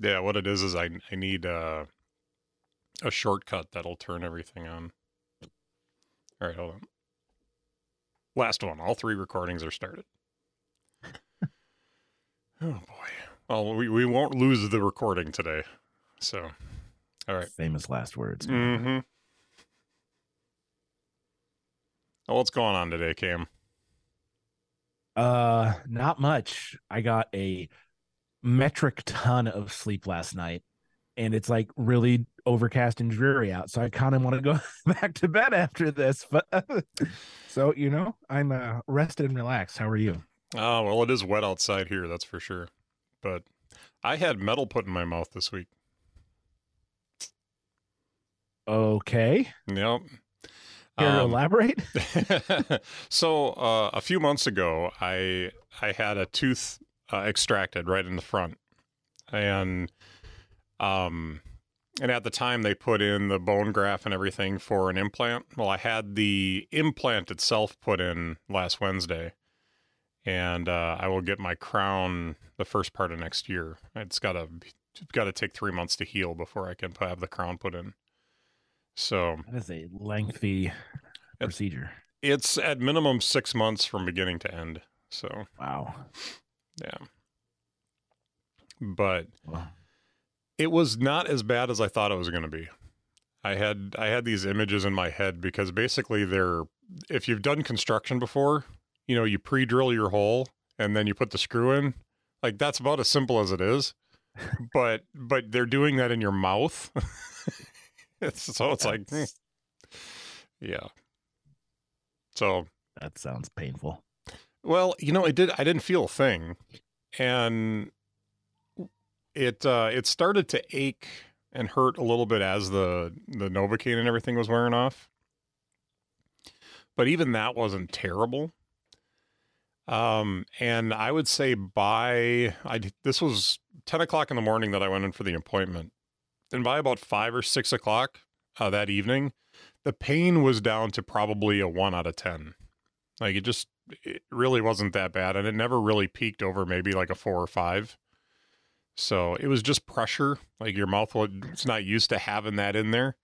Yeah, what it is is I I need uh, a shortcut that'll turn everything on. All right, hold on. Last one. All three recordings are started. oh boy. Well, we, we won't lose the recording today. So, all right. Famous last words. Mm-hmm. Oh, what's going on today, Cam? Uh, not much. I got a metric ton of sleep last night, and it's like really overcast and dreary out. So I kind of want to go back to bed after this. But so you know, I'm uh, rested and relaxed. How are you? Oh well, it is wet outside here, that's for sure. But I had metal put in my mouth this week. Okay. Yep. Care to Um, elaborate? so uh, a few months ago, I I had a tooth uh, extracted right in the front, and um, and at the time they put in the bone graft and everything for an implant. Well, I had the implant itself put in last Wednesday, and uh, I will get my crown the first part of next year. It's got to got to take three months to heal before I can have the crown put in. So That is a lengthy procedure. it's at minimum six months from beginning to end. So Wow. Yeah, but Well, it was not as bad as I thought it was going to be. I had I had these images in my head because basically they're if you've done construction before, you know, you pre-drill your hole and then you put the screw in. Like that's about as simple as it is. but but they're doing that in your mouth. it's, so it's like yeah. So that sounds painful. Well, you know, I did. I didn't feel a thing, and it uh, it started to ache and hurt a little bit as the the novocaine and everything was wearing off. But even that wasn't terrible. Um, and I would say by I this was ten o'clock in the morning that I went in for the appointment, and by about five or six o'clock uh, that evening, the pain was down to probably a one out of ten. Like it just it really wasn't that bad and it never really peaked over maybe like a four or five so it was just pressure like your mouth was it's not used to having that in there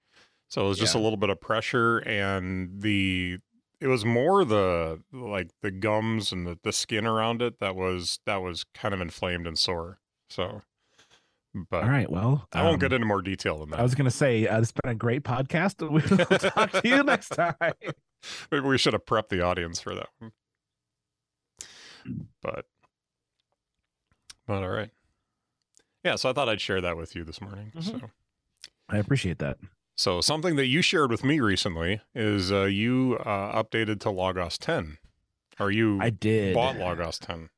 so it was just Yeah. a little bit of pressure and the it was more the like the gums and the, the skin around it that was that was kind of inflamed and sore so but All right. Well, i won't um, get into more detail than that I was going to say uh, it's been a great podcast. We'll talk to you next time. Maybe we should have prepped the audience for that one. But, but all right. Yeah, so I thought I'd share that with you this morning. Mhm. So, I appreciate that. so something that you shared with me recently is uh, you uh, updated to Logos 10, Are you I did. bought Logos 10.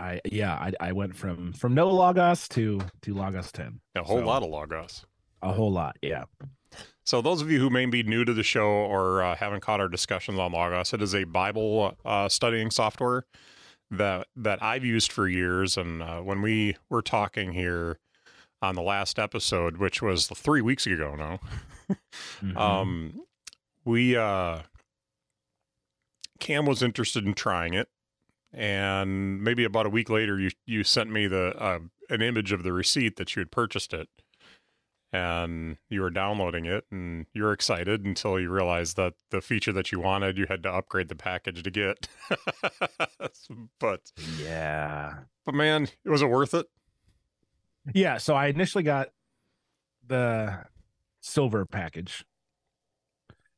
I yeah. I, I went from from no Logos to to Logos ten. A whole So- lot of Logos. A whole lot. Yeah. So, those of you who may be new to the show or uh, haven't caught our discussions on Logos, it is a Bible uh, studying software that that I've used for years. And uh, when we were talking here on the last episode, which was three weeks ago now, Mhm. um, we uh, Cam was interested in trying it, and maybe about a week later, you you sent me the uh, an image of the receipt that you had purchased it, and you were downloading it, and you were excited until you realized that the feature that you wanted, you had to upgrade the package to get. but yeah. but man, it was it worth it? Yeah. So I initially got the silver package,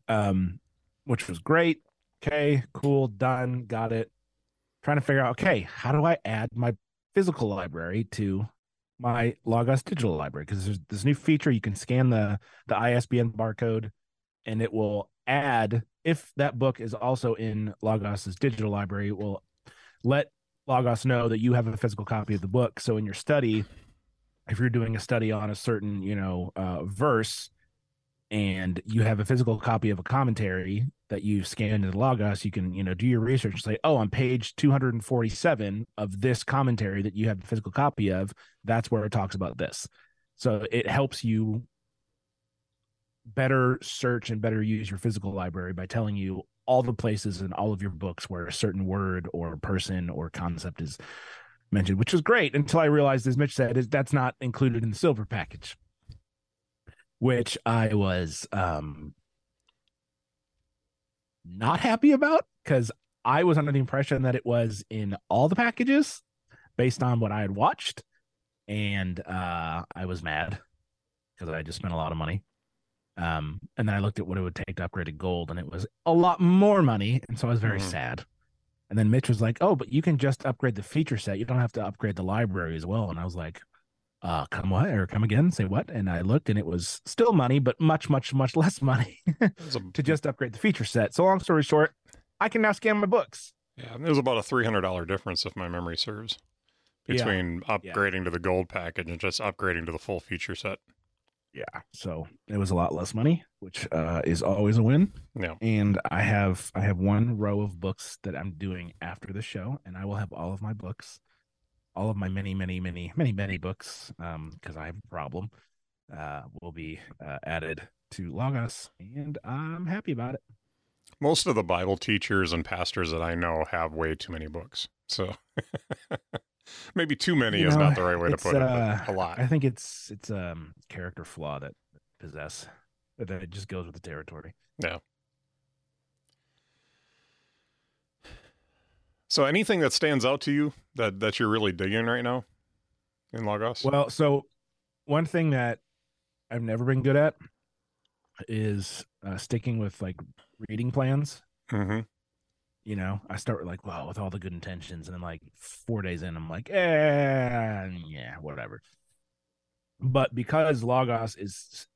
um, which was great. Okay, cool, done, got it. Trying to figure out, okay, how do I add my physical library to my Logos digital library? Because there's this new feature you can scan the the ISBN barcode, and it will add if that book is also in Logos's digital library. It will let Logos know that you have a physical copy of the book. So in your study, if you're doing a study on a certain you know uh, verse and you have a physical copy of a commentary that you've scanned into logos you can you know do your research and say oh on page 247 of this commentary that you have a physical copy of that's where it talks about this. So it helps you better search and better use your physical library by telling you all the places in all of your books where a certain word or person or concept is mentioned, which was great until I realized, as Mitch said, is that's not included in the silver package, which I was um not happy about because I was under the impression that it was in all the packages based on what I had watched, and uh, I was mad because I just spent a lot of money. Um, and then I looked at what it would take to upgrade to gold, and it was a lot more money, and so I was very Mhm. sad. And then Mitch was like, "Oh, but you can just upgrade the feature set. You don't have to upgrade the library as well." And I was like, "Uh, come what? Or come again? Say what?" And I looked, and it was still money, but much, much, much less money to just upgrade the feature set. So, long story short, I can now scan my books. yeah, it was about a three hundred dollar difference if my memory serves Yeah. between upgrading to the gold package and just upgrading to the full feature set. Yeah, so it was a lot less money, which uh, is always a win. Yeah. and I have I have one row of books that I'm doing after the show, and I will have all of my books, all of my many, many, many, many, many books, um, because I have a problem, uh, will be uh, added to Logos, and I'm happy about it. Most of the Bible teachers and pastors that I know have way too many books. So maybe too many You is know, not the right way to put it, uh, but a lot. I think it's it's um character flaw that possess that it just goes with the territory. So anything that stands out to you that that you're really digging right now in Logos? Well, so one thing that I've never been good at is uh, sticking with like reading plans. Mm-hmm. You know, I start with like, wow, with all the good intentions, and then like four days in, I'm like, eh, yeah, whatever. But because Logos is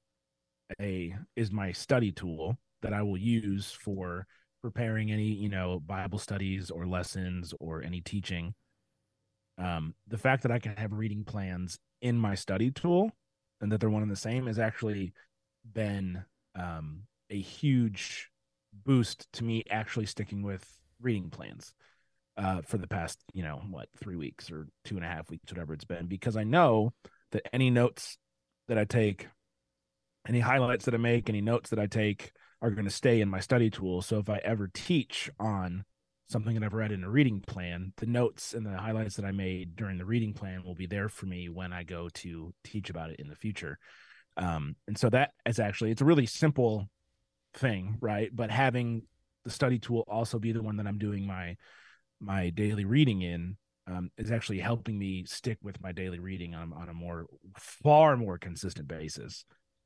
a is my study tool that I will use for preparing any you know Bible studies or lessons or any teaching, um, the fact that I can have reading plans in my study tool and that they're one and the same has actually been um, a huge boost to me actually sticking with reading plans uh, for the past, you know, what, three weeks or two and a half weeks, whatever it's been, because I know that any notes that I take, any highlights that I make, any notes that I take are going to stay in my study tool. So if I ever teach on something that I've read in a reading plan, the notes and the highlights that I made during the reading plan will be there for me when I go to teach about it in the future. Um, and so that is actually it's a really simple thing, right? But having the study tool also be the one that I'm doing my my daily reading in um, is actually helping me stick with my daily reading on, on a more far more consistent basis,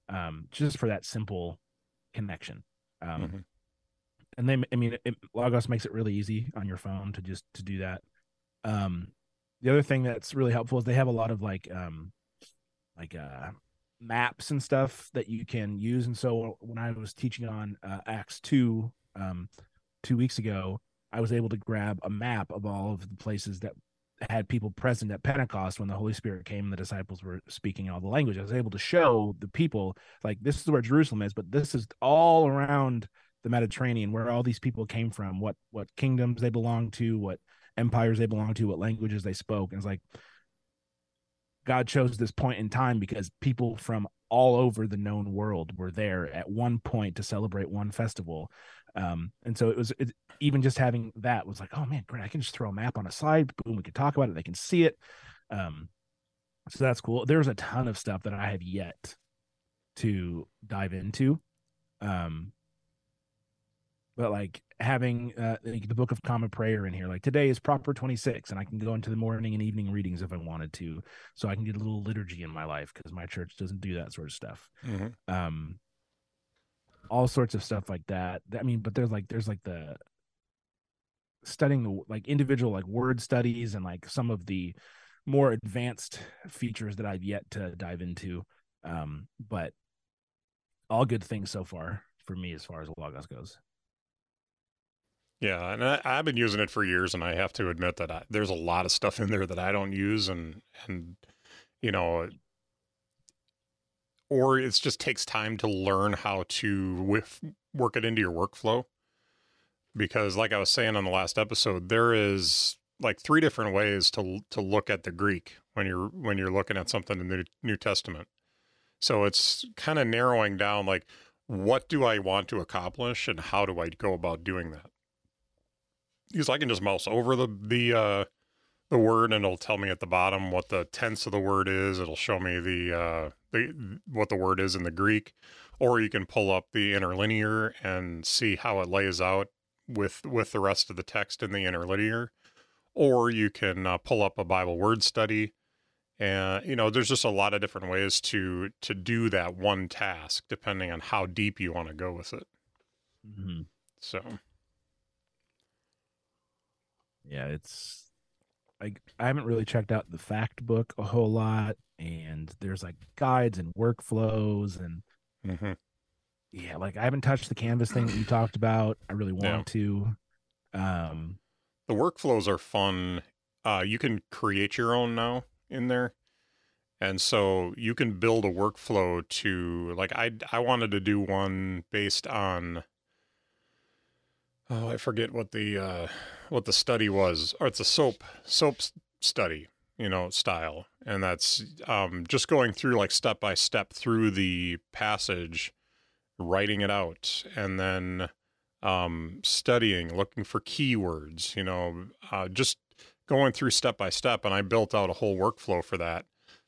um, just for that simple connection. Um, Mhm. and then I mean, it, Logos makes it really easy on your phone to just to do that. Um, the other thing that's really helpful is they have a lot of like um, like uh, maps and stuff that you can use. And so when I was teaching on uh, Acts two um, two weeks ago, I was able to grab a map of all of the places that had people present at Pentecost when the Holy Spirit came and the disciples were speaking in all the language. I was able to show the people like this is where Jerusalem is, but this is all around the Mediterranean where all these people came from, what what kingdoms they belonged to, what empires they belonged to, what languages they spoke. And it's like God chose this point in time because people from all over the known world were there at one point to celebrate one festival. Um, and so it was it, even just having that was like, oh man, great! I can just throw a map on a slide. Boom, we can talk about it. They can see it. Um, so that's cool. There's a ton of stuff that I have yet to dive into. Um, but like having uh, like the book of common prayer in here like today is proper 26 and i can go into the morning and evening readings if i wanted to so i can get a little liturgy in my life because my church doesn't do that sort of stuff Mhm. um all sorts of stuff like that i mean but there's like there's like the studying the like individual like word studies and like some of the more advanced features that i've yet to dive into um but all good things so far for me as far as logos goes Yeah, and I, I've been using it for years, and I have to admit that I, there's a lot of stuff in there that I don't use, and and you know, or it just takes time to learn how to with, work it into your workflow. Because, like I was saying on the last episode, there is like three different ways to to look at the Greek when you're when you're looking at something in the New Testament. So it's kind of narrowing down like what do I want to accomplish and how do I go about doing that? Because I can just mouse over the the uh, the word and it'll tell me at the bottom what the tense of the word is. It'll show me the uh, the what the word is in the Greek, or you can pull up the interlinear and see how it lays out with with the rest of the text in the interlinear, or you can uh, pull up a Bible word study. And you know, there's just a lot of different ways to to do that one task, depending on how deep you want to go with it. Mhm. So Yeah, it's like I haven't really checked out the fact book a whole lot, and there's like guides and workflows, and mhm. yeah, like I haven't touched the canvas thing that you talked about. I really want Yeah. to. Um, The workflows are fun. Uh, you can create your own now in there. And so you can build a workflow to like I I wanted to do one based on oh I forget what the uh what the study was or it's a soap soap study you know style and that's um just going through like step by step through the passage writing it out and then um, studying, looking for keywords, you know, uh, just going through step by step. And I built out a whole workflow for that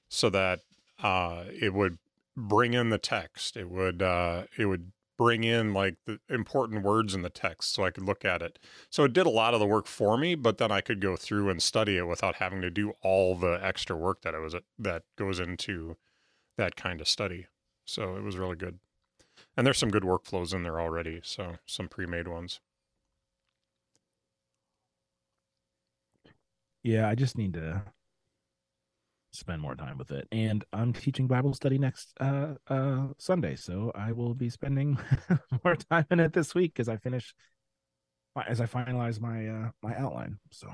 so that uh, it would bring in the text. It would uh, it would bring in like the important words in the text so I could look at it. So it did a lot of the work for me, but then I could go through and study it without having to do all the extra work that it was that goes into that kind of study. So it was really good. And there's some good workflows in there already, so some pre-made ones. yeah, I just need to spend more time with it, and I'm teaching Bible study next uh uh Sunday, so I will be spending more time in it this week as I finish as I finalize my uh my outline. So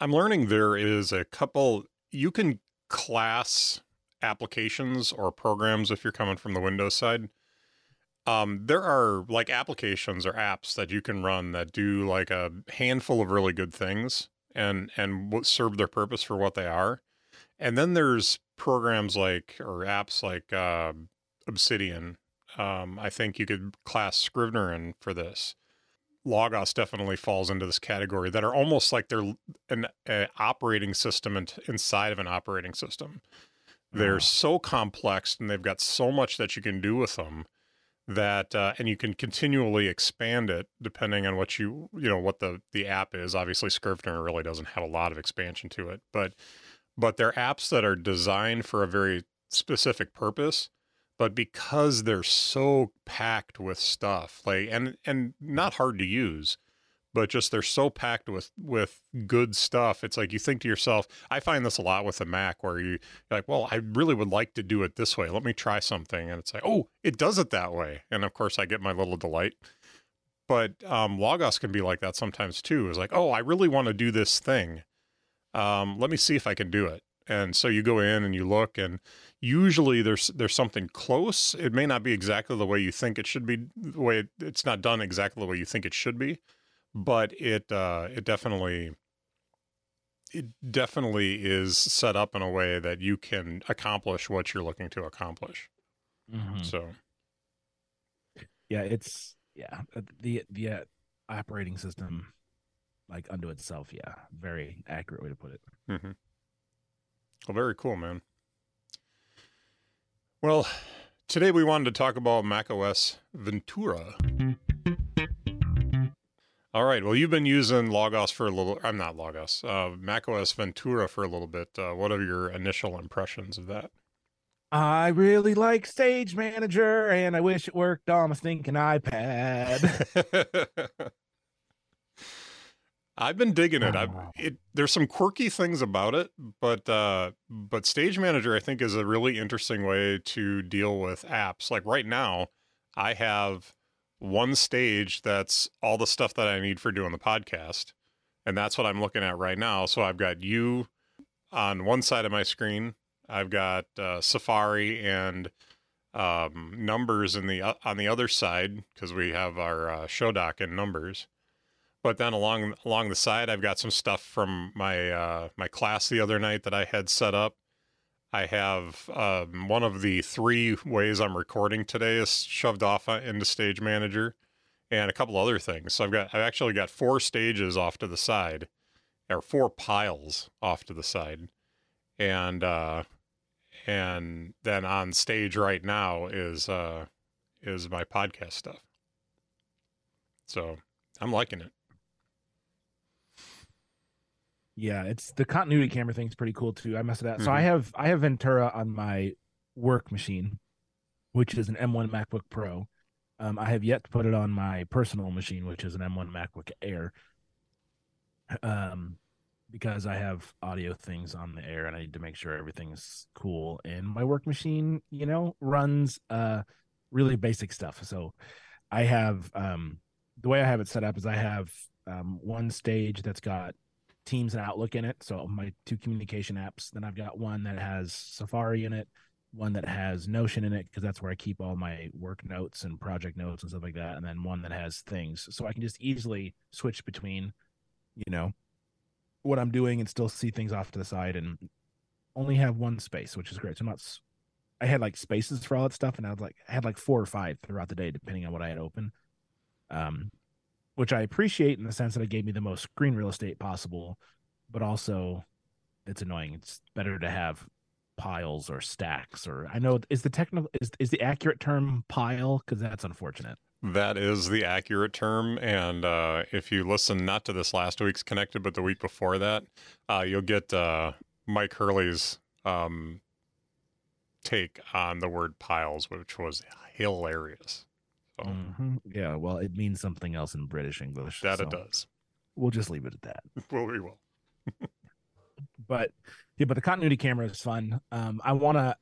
I'm learning there is a couple you can class applications or programs if you're coming from the Windows side. Um, there are like applications or apps that you can run that do like a handful of really good things and and serve their purpose for what they are. And then there's programs like or apps like uh, Obsidian. Um, I think you could class Scrivener in for this. Logos definitely falls into this category that are almost like they're an a operating system in, inside of an operating system. They're Wow. so complex and they've got so much that you can do with them that uh, and you can continually expand it depending on what you you know what the the app is. Obviously, Scrivener really doesn't have a lot of expansion to it, but but they're apps that are designed for a very specific purpose but because they're so packed with stuff like and and not hard to use but just they're so packed with with good stuff it's like you think to yourself i find this a lot with the mac where you, you're like well i really would like to do it this way. Let me try something. And it's like oh it does it that way. And of course i get my little delight. But um, logos can be like that sometimes too. Is like oh i really want to do this thing um, let me see if i can do it. And so you go in and you look and usually there's there's something close. It may not be exactly the way you think it should be the way it, it's not done exactly the way you think it should be but it uh it definitely it definitely is set up in a way that you can accomplish what you're looking to accomplish. Mhm. so. Yeah, it's yeah the the uh, operating system like unto itself. Yeah, very accurate way to put it. hmm well very cool man well today we wanted to talk about macOS Ventura All right. Well, you've been using Logos for a little. I'm not Logos. Uh, macOS Ventura for a little bit. Uh, what are your initial impressions of that? I really like Stage Manager, and I wish it worked on a stinking iPad. I've been digging it. I've, Oh. it. There's some quirky things about it, but uh, but Stage Manager I think is a really interesting way to deal with apps. Like right now, I have one stage that's all the stuff that I need for doing the podcast, and that's what I'm looking at right now. So I've got you on one side of my screen. I've got uh, Safari and um, numbers in the uh, on the other side because we have our uh, show doc in numbers. But then along along the side, I've got some stuff from my uh, my class the other night that I had set up. I have um, one of the three ways I'm recording today is shoved off uh, into Stage Manager, and a couple other things. So I've got I've actually got four stages off to the side, or four piles off to the side, and uh, and then on stage right now is uh, is my podcast stuff. So I'm liking it. Yeah, it's the continuity camera thing thing's pretty cool too. I messed it up. So I Mhm. have I have Ventura on my work machine, which is an M1 MacBook Pro. Um, I have yet to put it on my personal machine, which is an M1 MacBook Air. Um, because I have audio things on the air and I need to make sure everything's cool. And my work machine, you know, runs uh really basic stuff. So I have um the way I have it set up is I have um one stage that's got Teams and Outlook in it. So my two communication apps. Then I've got one that has Safari in it, one that has Notion in it because that's where I keep all my work notes and project notes and stuff like that. And then one that has things, so I can just easily switch between, you know, what I'm doing and still see things off to the side and only have one space, which is great. So I'm not. I had like spaces for all that stuff, and I was like, I had like four or five throughout the day, depending on what I had open. Um, which I appreciate in the sense that it gave me the most screen real estate possible, but also it's annoying. It's better to have piles or stacks or I know is the technical is is the accurate term pile because that's unfortunate. That is the accurate term. And uh, if you listen not to this last week's connected, but the week before that, uh, you'll get uh, Mike Hurley's um, take on the word piles, which was hilarious. So Mhm. Yeah, well, it means something else in British English. that it does. We'll just leave it at that. Well, we will. but yeah, but the continuity camera is fun. Um, I want to,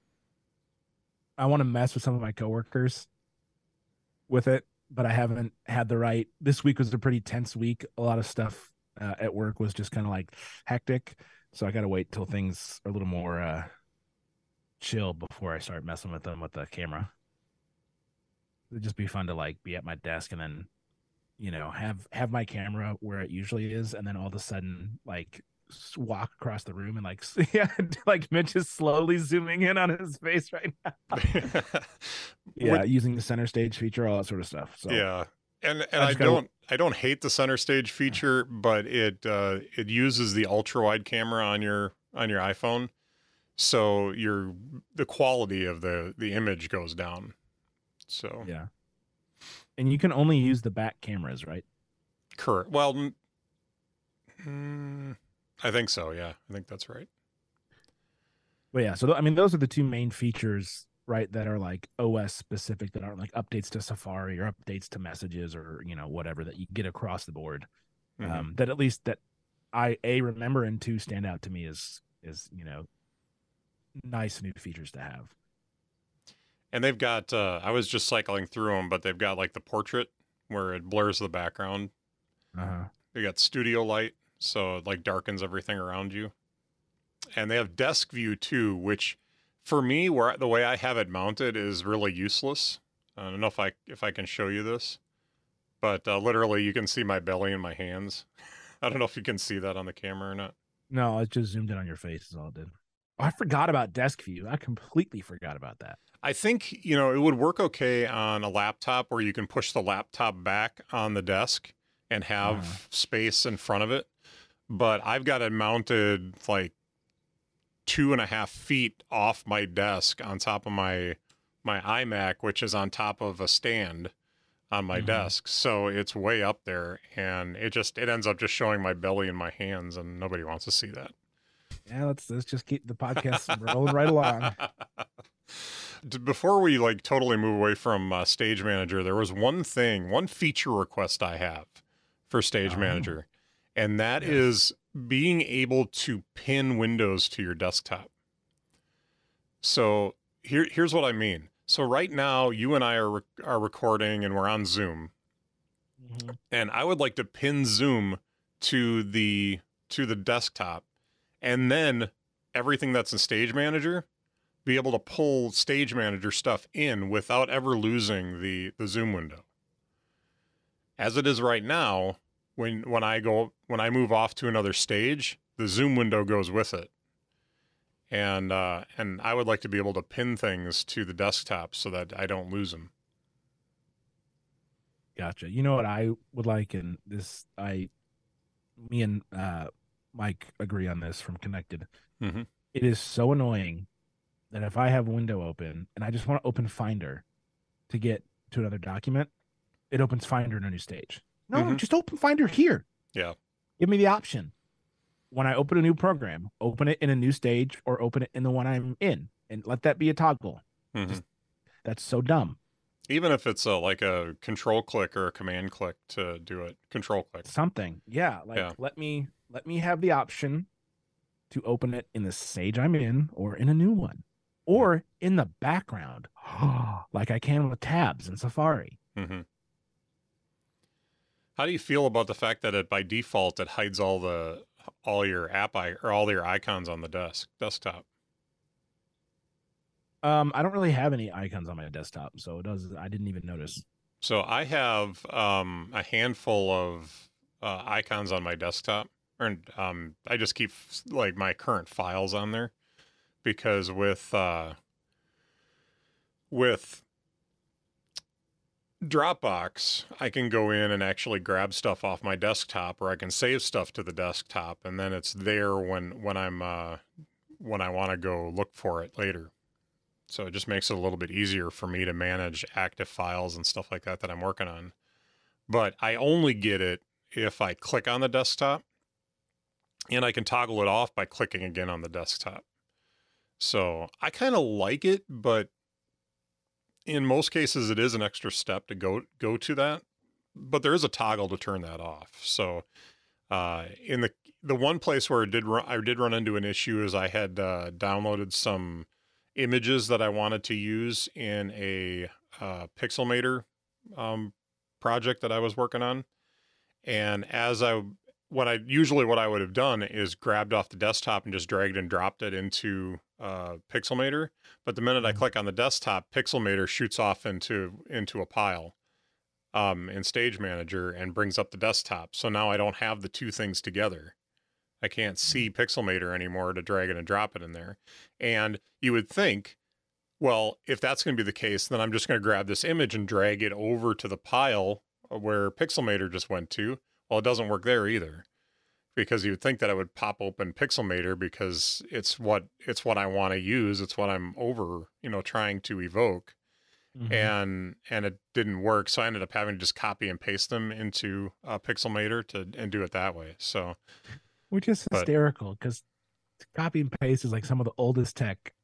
I want to mess with some of my coworkers with it, but I haven't had the right. This week was a pretty tense week. A lot of stuff uh, at work was just kind of like hectic, so I got to wait till things are a little more uh, chill before I start messing with them with the camera. It'd just be fun to like be at my desk and then, you know, have have my camera where it usually is, and then all of a sudden like walk across the room and like yeah, like Mitch is slowly zooming in on his face right now. Yeah, using the center stage feature, all that sort of stuff. So yeah. And and I I, just gotta- don't I don't hate the center stage feature, but it uh, it uses the ultra wide camera on your on your iPhone, so your the quality of the the image goes down. So yeah, and you can only use the back cameras, right? current well, mm, mm, I think so. Yeah, I think that's right. But yeah, so th- I mean, those are the two main features, right? That are like OS specific, that aren't like updates to Safari or updates to messages or you know whatever that you get across the board. Mhm. Um, that at least that I a remember and two stand out to me as is you know nice new features to have. And they've got uh, I was just cycling through them, but they've got like the portrait where it blurs the background. Uh huh. They got studio light, so it like darkens everything around you. And they have desk view too, which for me, where the way I have it mounted is really useless. I don't know if I if I can show you this, but uh, literally you can see my belly and my hands. I don't know if you can see that on the camera or not. No, it just zoomed in on your face. Is all it did. I forgot about desk view. I completely forgot about that. I think you know it would work okay on a laptop where you can push the laptop back on the desk and have Uh-huh. space in front of it. But I've got it mounted like two and a half feet off my desk on top of my my iMac, which is on top of a stand on my Mhm. desk. So it's way up there, and it just it ends up just showing my belly and my hands, and nobody wants to see that. Yeah, let's let's just keep the podcast rolling right along. Before we like totally move away from uh, Stage Manager, there was one thing, one feature request I have for Stage Oh. Manager, and that Yes. is being able to pin windows to your desktop. So here, here's what I mean. So right now, you and I are rec- are recording, and we're on Zoom, Mhm. and I would like to pin Zoom to the to the desktop, and then everything that's in Stage Manager be able to pull Stage Manager stuff in without ever losing the the Zoom window. As it is right now, when when I go when I move off to another stage, the Zoom window goes with it. And uh, and I would like to be able to pin things to the desktop so that I don't lose them. Gotcha. You know what I would like, and this I, me and uh, Mike agree on this from Connected. Mhm. It is so annoying that if I have window open and I just want to open Finder to get to another document, it opens Finder in a new stage. No, Mhm. just open Finder here. Yeah. Give me the option. When I open a new program, open it in a new stage or open it in the one I'm in and let that be a toggle. Mhm. Just- That's so dumb. Even if it's a like a control click or a command click to do it, control click. something yeah like Yeah. let me let me have the option to open it in the stage i'm in or in a new one or in the background like i can with tabs in safari. Hmm How do you feel about the fact that it by default it hides all the all your app I, or all your icons on the desk desktop? um i don't really have any icons on my desktop so it does i didn't even notice. So I have um, a handful of uh, icons on my desktop, and um, I just keep like my current files on there because with uh, with Dropbox, I can go in and actually grab stuff off my desktop, or I can save stuff to the desktop, and then it's there when when I'm uh, when I want to go look for it later. So it just makes it a little bit easier for me to manage active files and stuff like that that I'm working on. But I only get it if I click on the desktop, and I can toggle it off by clicking again on the desktop. So I kind of like it, but in most cases it is an extra step to go go to that. But there is a toggle to turn that off. So uh, in the the one place where it did run, I did run into an issue is I had uh, downloaded some images that I wanted to use in a uh, Pixelmator um, project that I was working on, and as I what I usually what I would have done is grabbed off the desktop and just dragged and dropped it into uh, Pixelmator. But the minute I Mhm. click on the desktop, Pixelmator shoots off into into a pile um, in Stage Manager and brings up the desktop. So now I don't have the two things together. I can't see Pixelmator anymore to drag it and drop it in there. And you would think, well, if that's going to be the case, then I'm just going to grab this image and drag it over to the pile where Pixelmator just went to. Well, it doesn't work there either. Because you would think that it would pop open Pixelmator because it's what it's what I want to use. It's what I'm over, you know, trying to evoke Mhm. and and it didn't work. So I ended up having to just copy and paste them into uh, Pixelmator to and do it that way. So which is but- hysterical because copy and paste is like some of the oldest tech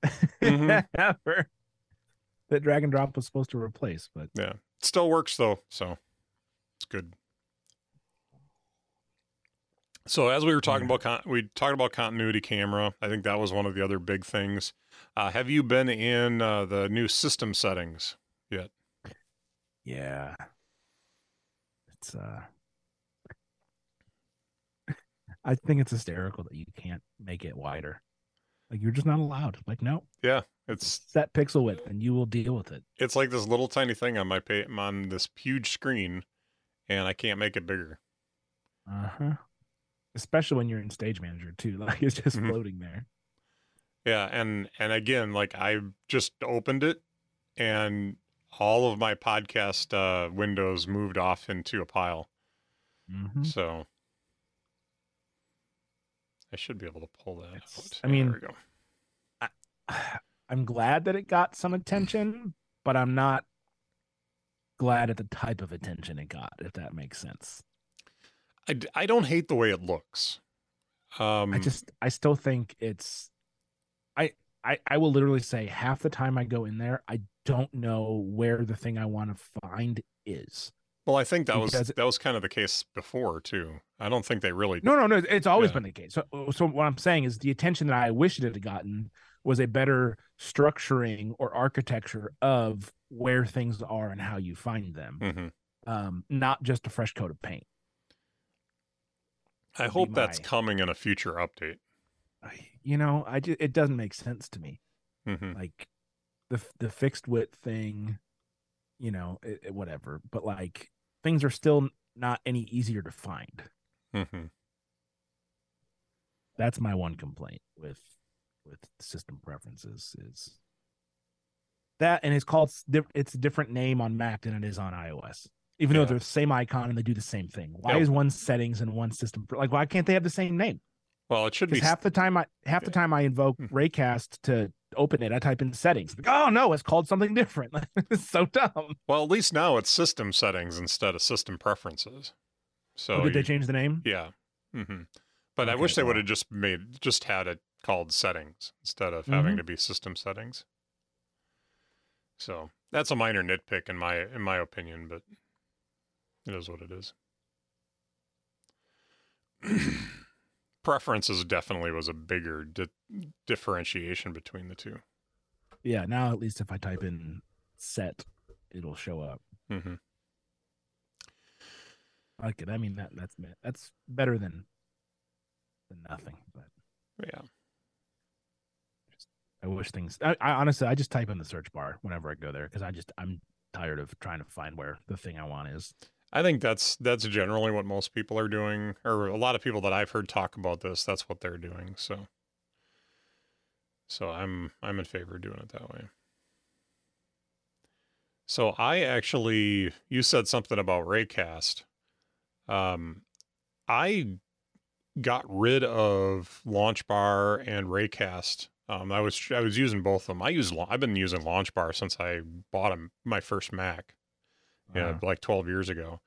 Mhm. ever that drag and drop was supposed to replace but yeah, it still works though. So it's good. So as we were talking about, con- we talked about continuity camera. I think that was one of the other big things. Uh, have you been in uh, the new system settings? Yet? Yeah. It's uh I think it's hysterical that you can't make it wider. Like you're just not allowed. Like no, Yeah, It's set pixel width and you will deal with it. it's like this little tiny thing on my pa- on this huge screen, and I can't make it bigger. Uh-huh. Especially when you're in stage manager too. Like it's just Mhm. floating there. Yeah, and and again, like I just opened it, and all of my podcast uh, windows moved off into a pile. Mhm. So I should be able to pull that It's- out. I Yeah, mean- there we go. I'm glad that it got some attention, but I'm not glad at the type of attention it got, if that makes sense. I, I don't hate the way it looks. Um, I just I still think it's I I I will literally say half the time I go in there, I don't know where the thing I want to find is. well, I think that was that was kind of the case before too. I don't think they really. No, no, no. It's always Yeah. been the case. So, so what I'm saying is the attention that I wish it had gotten was a better structuring or architecture of where things are and how you find them, Mhm. um, not just a fresh coat of paint. I hope that's my- coming in a future update. I- You know, I just, it doesn't make sense to me. hmm Like the the fixed width thing, you know, it, it- whatever. But like things are still not any easier to find. hmm That's my one complaint with with system preferences is that, and it's called it's a different name on Mac than it is on iOS. Even though they're the same icon and they do the same thing. Why Yeah. is one settings and one system like why can't they have the same name? Well, it should be half the time I half the time I invoke Hmm. Raycast to open it, I type in settings. Like, oh no, it's called something different. it's so dumb. well. At least now it's system settings instead of system preferences. So oh, did they change the name? Yeah. hmm But I wish they would have just made just had it called settings instead of having Mhm. to be system settings. So that's a minor nitpick in my in my opinion, but it is what it is. Preferences definitely was a bigger di- differentiation between the two. Yeah, now at least if I type in set, it'll show up. hmm I like it. I mean that that's that's better than than nothing. But Yeah. I wish things. I, I honestly, I just type in the search bar whenever I go there because I just I'm tired of trying to find where the thing I want is. I think that's that's generally what most people are doing, or a lot of people that I've heard talk about this. That's what they're doing. So, so I'm I'm in favor of doing it that way. So I actually, you said something about Raycast. Um, I got rid of LaunchBar and Raycast. Um, I was I was using both of them. I use I've been using LaunchBar since I bought my first Mac yeah, Uh, like 12 years ago.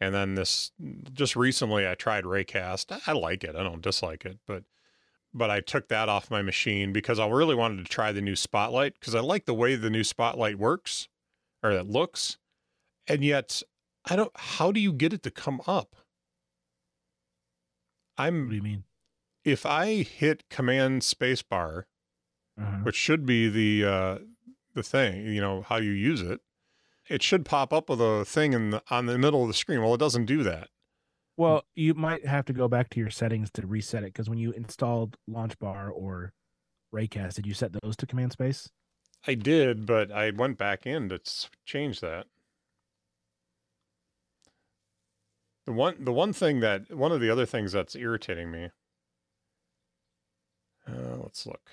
And then this just recently I tried Raycast. I like it. I don't dislike it, but but I took that off my machine because I really wanted to try the new Spotlight because I like the way the new Spotlight works or it looks. And yet I don't how do you get it to come up? I'm what do you mean? if I hit command spacebar, Uh-huh. which should be the uh the thing, you know, how you use it. It should pop up with a thing in the, on the middle of the screen. Well, it doesn't do that. Well, you might have to go back to your settings to reset it because when you installed Launch Bar or Raycast, did you set those to command space? I did, but I went back in to change that. The one, the one thing that one of the other things that's irritating me. Uh, let's look.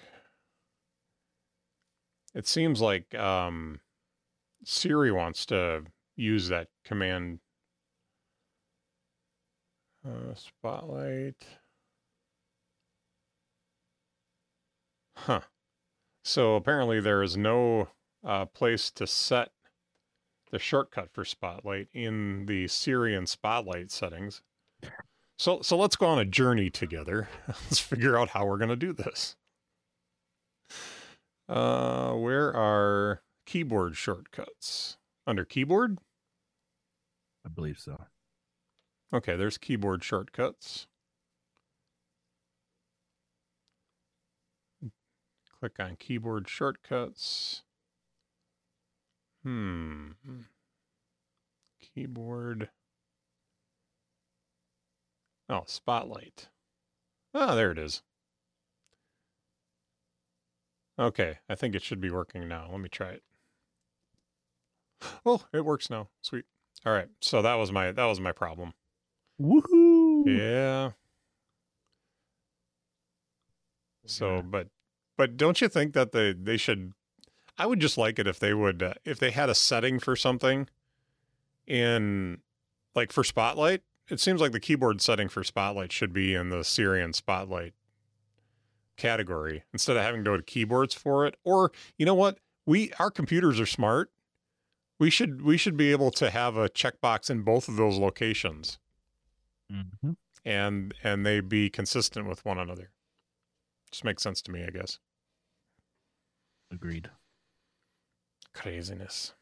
It seems like um, Siri wants to use that command. Uh, spotlight. Huh. So apparently there is no uh, place to set the shortcut for Spotlight in the Siri and Spotlight settings. So so let's go on a journey together. let's figure out how we're going to do this. Uh, keyboard shortcuts? Under keyboard? I believe so. Okay, there's keyboard shortcuts. Click on keyboard shortcuts. Hmm. Keyboard. Oh, spotlight. Ah, there it is. Okay, I think it should be working now. Let me try it. Oh, it works now. Sweet. All right. So that was my that was my problem. Woohoo! Yeah. So, but but don't you think that they they should? I would just like it if they would uh, if they had a setting for something in like for Spotlight. It seems like the keyboard setting for Spotlight should be in the Siri and Spotlight category instead of having to go to keyboards for it. Or you know what? We our computers are smart. We should we should be able to have a checkbox in both of those locations Mhm. and and they be consistent with one another. Just makes sense to me, I guess. Agreed. Craziness.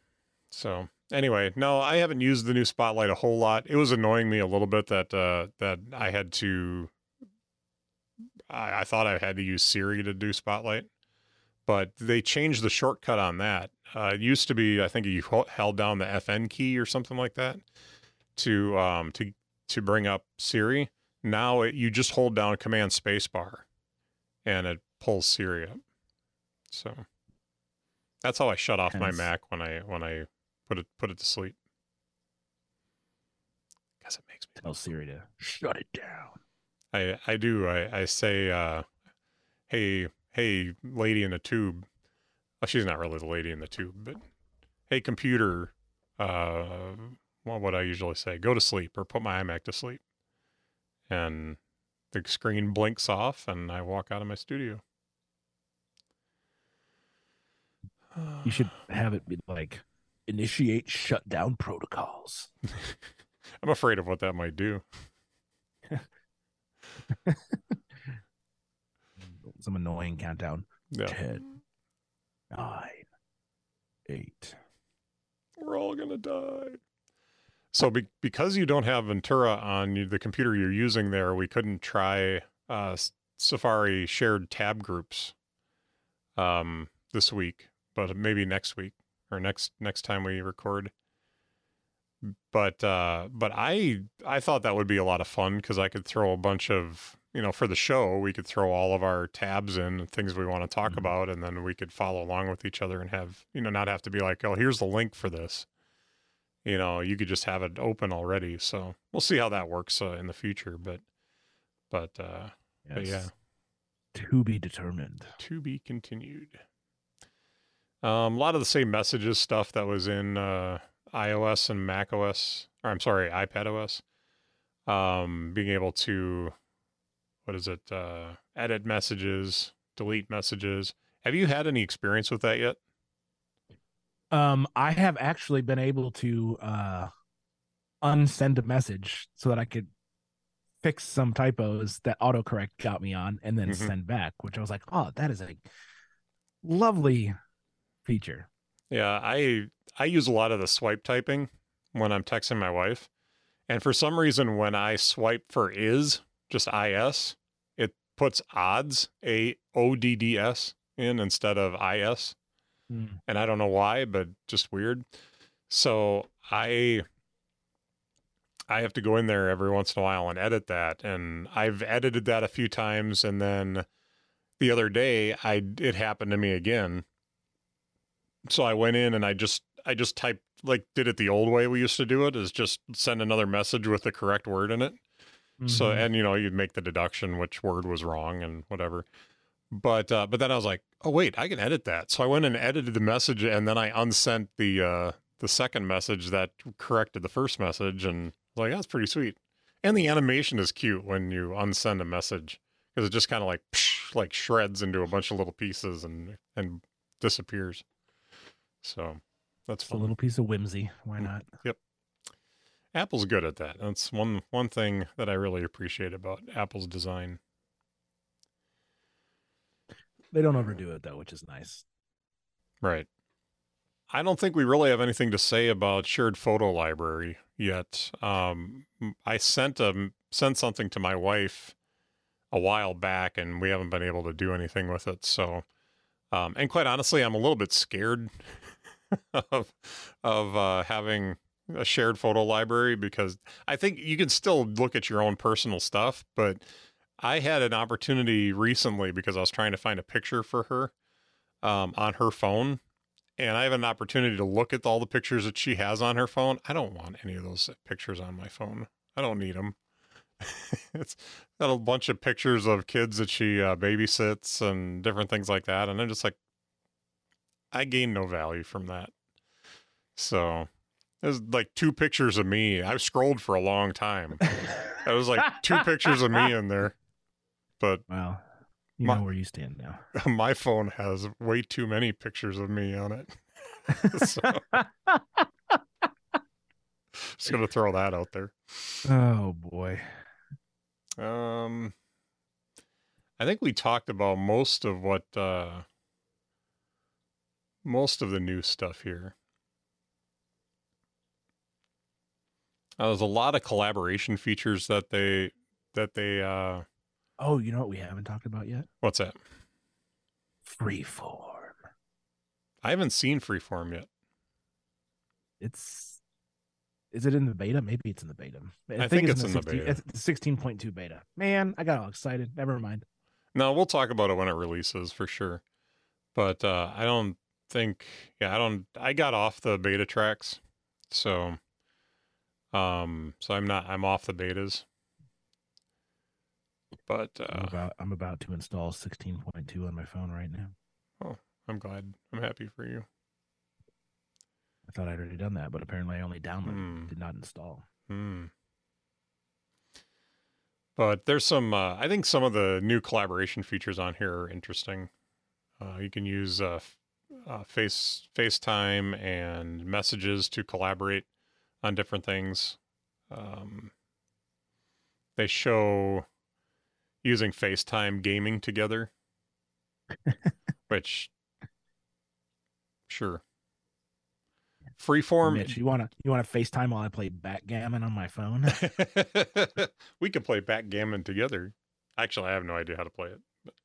So anyway, no, I haven't used the new Spotlight a whole lot. It was annoying me a little bit that uh, that I had to. I, I thought I had to use Siri to do Spotlight, but they changed the shortcut on that. Uh, it used to be, I think, you held down the FN key or something like that to um to to bring up Siri. Now it, you just hold down Command Spacebar, and it pulls Siri up. So that's how I shut off my Mac when I when I put it put it to sleep. Because it makes me Tell Siri to shut it down. I I do. I I say, uh, "Hey, hey, lady in the tube." Well, she's not really the lady in the tube, but hey, computer. Uh, what would I usually say? Go to sleep or put my iMac to sleep. And the screen blinks off and I walk out of my studio. You should have it be like initiate shutdown protocols. I'm afraid of what that might do. Some annoying countdown. Yeah. Ten, nine, eight. We're all going to die. So be- because you don't have Ventura on the computer you're using there, we couldn't try uh, Safari shared tab groups um, this week, but maybe next week or next next time we record. But uh, but I I thought that would be a lot of fun because I could throw a bunch of you know for the show we could throw all of our tabs in and things we want to talk Mhm. about, and then we could follow along with each other and have you know not have to be like oh here's the link for this you know you could just have it open already so we'll see how that works uh, in the future but but uh But yeah. To be determined. to be continued um a lot of the same messages stuff that was in uh ios and mac os or i'm sorry ipad os um being able to what is it uh edit messages delete messages have you had any experience with that yet Um, I have actually been able to uh unsend a message so that I could fix some typos that autocorrect got me on and then Mhm. send back, which I was like, oh, that is a lovely feature. Yeah, I I use a lot of the swipe typing when I'm texting my wife. And for some reason when I swipe for is, just is, it puts odds, A O D D S in instead of is. Hmm. And I don't know why, but just weird. So I I have to go in there every once in a while and edit that. And I've edited that a few times and then the other day I it happened to me again. So I went in and I just I just typed like did it the old way we used to do it is just send another message with the correct word in it. So Mhm. and you know you'd make the deduction which word was wrong and whatever. But uh, but then I was like, oh wait, I can edit that. So I went and edited the message and then I unsent the uh, the second message that corrected the first message and I was like that's pretty sweet. And the animation is cute when you unsend a message because it just kind of like psh, like shreds into a bunch of little pieces and and disappears. So that's It's a little piece of whimsy. Why not? Apple's good at that. That's one one thing that I really appreciate about Apple's design. They don't overdo it though, which is nice. Right. I don't think we really have anything to say about shared photo library yet. Um, I sent a sent something to my wife a while back, and we haven't been able to do anything with it. So, um, and quite honestly, I'm a little bit scared of of uh, having a shared photo library because I think you can still look at your own personal stuff, but I had an opportunity recently because I was trying to find a picture for her um, on her phone and I have an opportunity to look at all the pictures that she has on her phone. I don't want any of those pictures on my phone. I don't need them. it's got a bunch of pictures of kids that she uh, babysits and different things like that, and I'm just like, I gain no value from that. So there's like two pictures of me. I've scrolled for a long time. There was like two pictures of me in there, but Well, you My- know where you stand now. my phone has way too many pictures of me on it. so, just gonna throw that out there. oh boy. Um, I think we talked about most of what uh, most of the new stuff here. Uh, there's a lot of collaboration features that they that they uh, Oh, you know what we haven't talked about yet? what's that? Freeform. I haven't seen Freeform yet. It's is it in the beta? Maybe it's in the beta. I think it's in the 16 beta. It's sixteen point two beta. Man, I got all excited. Never mind. No, we'll talk about it when it releases for sure. But uh, I don't think, yeah, I don't. I got off the beta tracks, so, um, so I'm not. I'm off the betas. But I'm uh, about I'm about to install sixteen point two on my phone right now. Oh, I'm glad. I'm happy for you. I thought I'd already done that, but apparently I only downloaded, Hmm. did not install. Hmm. But there's some. Uh, I think some of the new collaboration features on here are interesting. Uh, you can use uh, uh, face FaceTime and messages to collaborate on different things. Um, they show using FaceTime gaming together, which sure. Freeform. Mitch, you want to you want to FaceTime while I play backgammon on my phone? we could play backgammon together. Actually, I have no idea how to play it. But,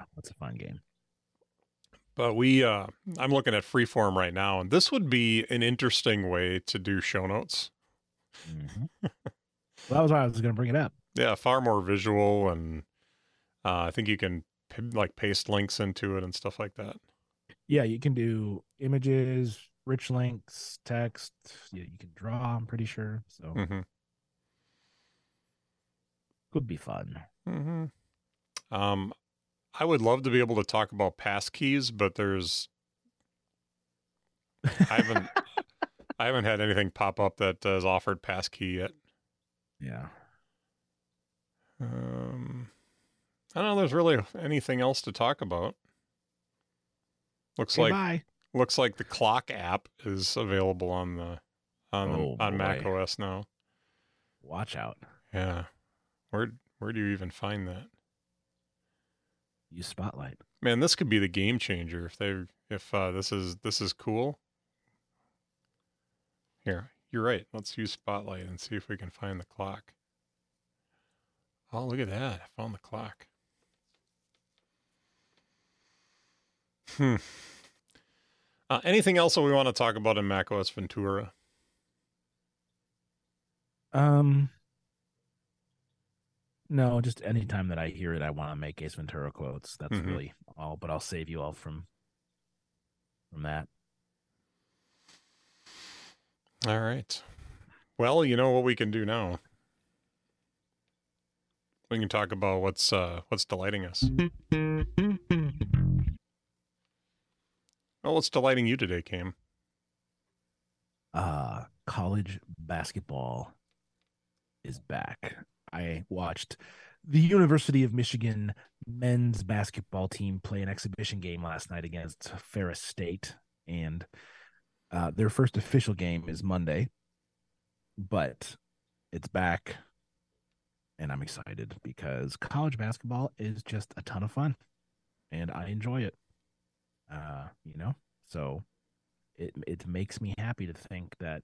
oh, that's a fun game. But we, uh, I'm looking at Freeform right now, and this would be an interesting way to do show notes. Mm-hmm. well, that was why I was going to bring it up. Yeah, far more visual, and uh, I think you can p- like paste links into it and stuff like that. Yeah, you can do images, rich links, text. Yeah, you can draw. I'm pretty sure. So mm-hmm. could be fun. Mm-hmm. Um, I would love to be able to talk about passkeys, but there's I haven't I haven't had anything pop up that has offered passkey yet. Yeah. Um, I don't know. There's really anything else to talk about. Looks like bye. looks like the clock app is available on the on Oh, on boy. Mac OS now. Watch out. Yeah, where where do you even find that? Use Spotlight. Man, this could be the game changer if they if uh, this is this is cool. Here, you're right. Let's use Spotlight and see if we can find the clock. Oh, look at that! I found the clock. Hmm. Uh, anything else that we want to talk about in macOS Ventura? Um. No, just anytime that I hear it, I want to make Ace Ventura quotes. That's Mhm. really all. But I'll save you all from from that. All right. Well, you know what we can do now. We can talk about what's uh, what's delighting us. Oh, what's delighting you today, Cam? uh college basketball is back. I watched the University of Michigan men's basketball team play an exhibition game last night against Ferris State and uh, their first official game is Monday, but it's back and I'm excited because college basketball is just a ton of fun and I enjoy it. Uh, you know, so it it makes me happy to think that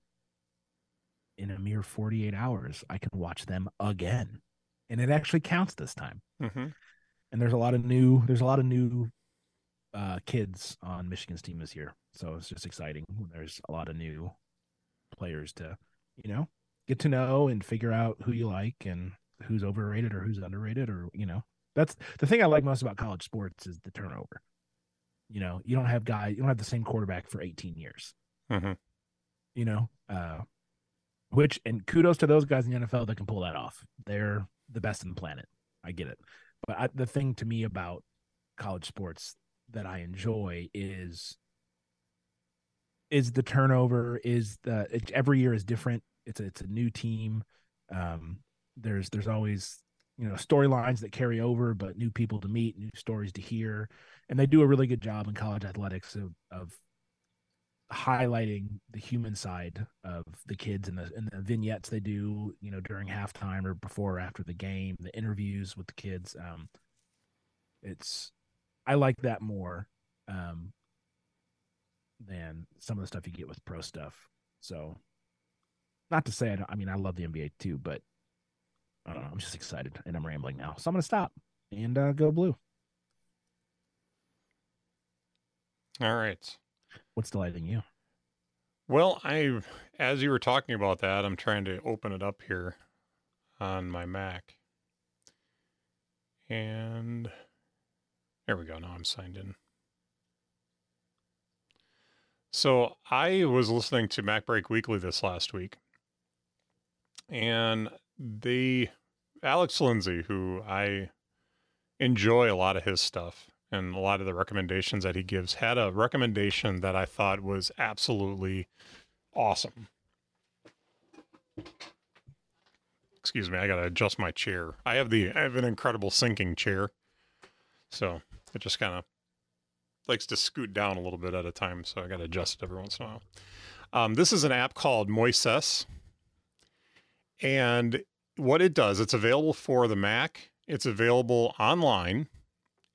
in a mere 48 hours I can watch them again. And it actually counts this time. Mm-hmm. And there's a lot of new there's a lot of new uh kids on Michigan's team this year. So it's just exciting. When there's a lot of new players to, you know, get to know and figure out who you like and who's overrated or who's underrated or, you know. That's the thing I like most about college sports is the turnover. You know, you don't have guys, you don't have the same quarterback for 18 years Mm-hmm. you know uh which and kudos to those guys in the NFL that can pull that off. They're the best in the planet. I get it. But I, the thing to me about college sports that I enjoy is is the turnover is the it, every year is different. It's a, it's a new team. Um there's there's always you know storylines that carry over but new people to meet, new stories to hear. And they do a really good job in college athletics of of highlighting the human side of the kids and the, and the vignettes they do, you know, during halftime or before or after the game, the interviews with the kids. Um, it's, I like that more um, than some of the stuff you get with pro stuff. So, not to say I, don't, I mean I love the NBA too, but I don't know. I'm just excited and I'm rambling now, so I'm gonna stop and uh, go blue. All right. What's delighting you? Well, I, as you were talking about that, I'm trying to open it up here on my Mac. And there we go. Now I'm signed in. So I was listening to MacBreak Weekly this last week, and they, Alex Lindsay, who I enjoy a lot of his stuff and a lot of the recommendations that he gives, had a recommendation that I thought was absolutely awesome. excuse me, I gotta adjust my chair. I have the I have an incredible sinking chair, so it just kind of likes to scoot down a little bit at a time. So I gotta adjust it every once in a while. Um, this is an app called Moises, and what it does, it's available for the Mac. It's available online,